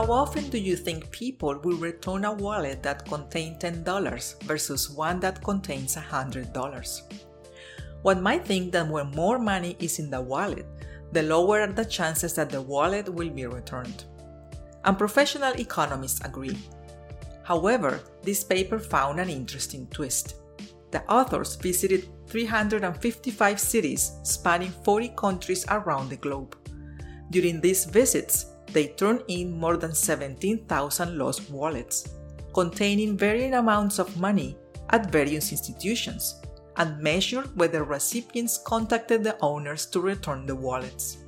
How often do you think people will return a wallet that contains $10 versus one that contains $100? One might think that when more money is in the wallet, the lower are the chances that the wallet will be returned. And professional economists agree. However, this paper found an interesting twist. The authors visited 355 cities spanning 40 countries around the globe. During these visits, they turned in more than 17,000 lost wallets, containing varying amounts of money at various institutions, and measured whether recipients contacted the owners to return the wallets.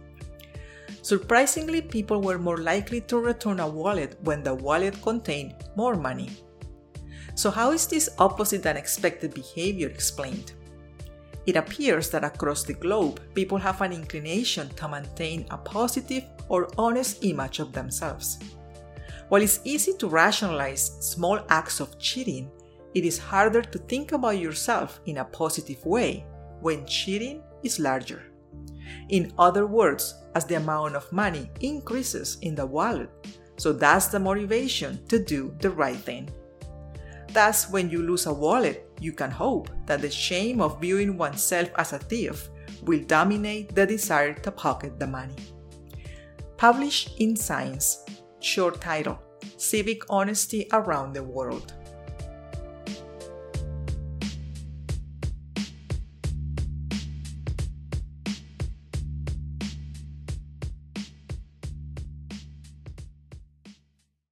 Surprisingly, people were more likely to return a wallet when the wallet contained more money. So, how is this opposite than expected behavior explained? It appears that across the globe, people have an inclination to maintain a positive or honest image of themselves. While it's easy to rationalize small acts of cheating, it is harder to think about yourself in a positive way when cheating is larger. In other words, as the amount of money increases in the wallet, so that's the motivation to do the right thing. Thus, when you lose a wallet, you can hope that the shame of viewing oneself as a thief will dominate the desire to pocket the money. Published in Science, short title Civic Honesty Around the World.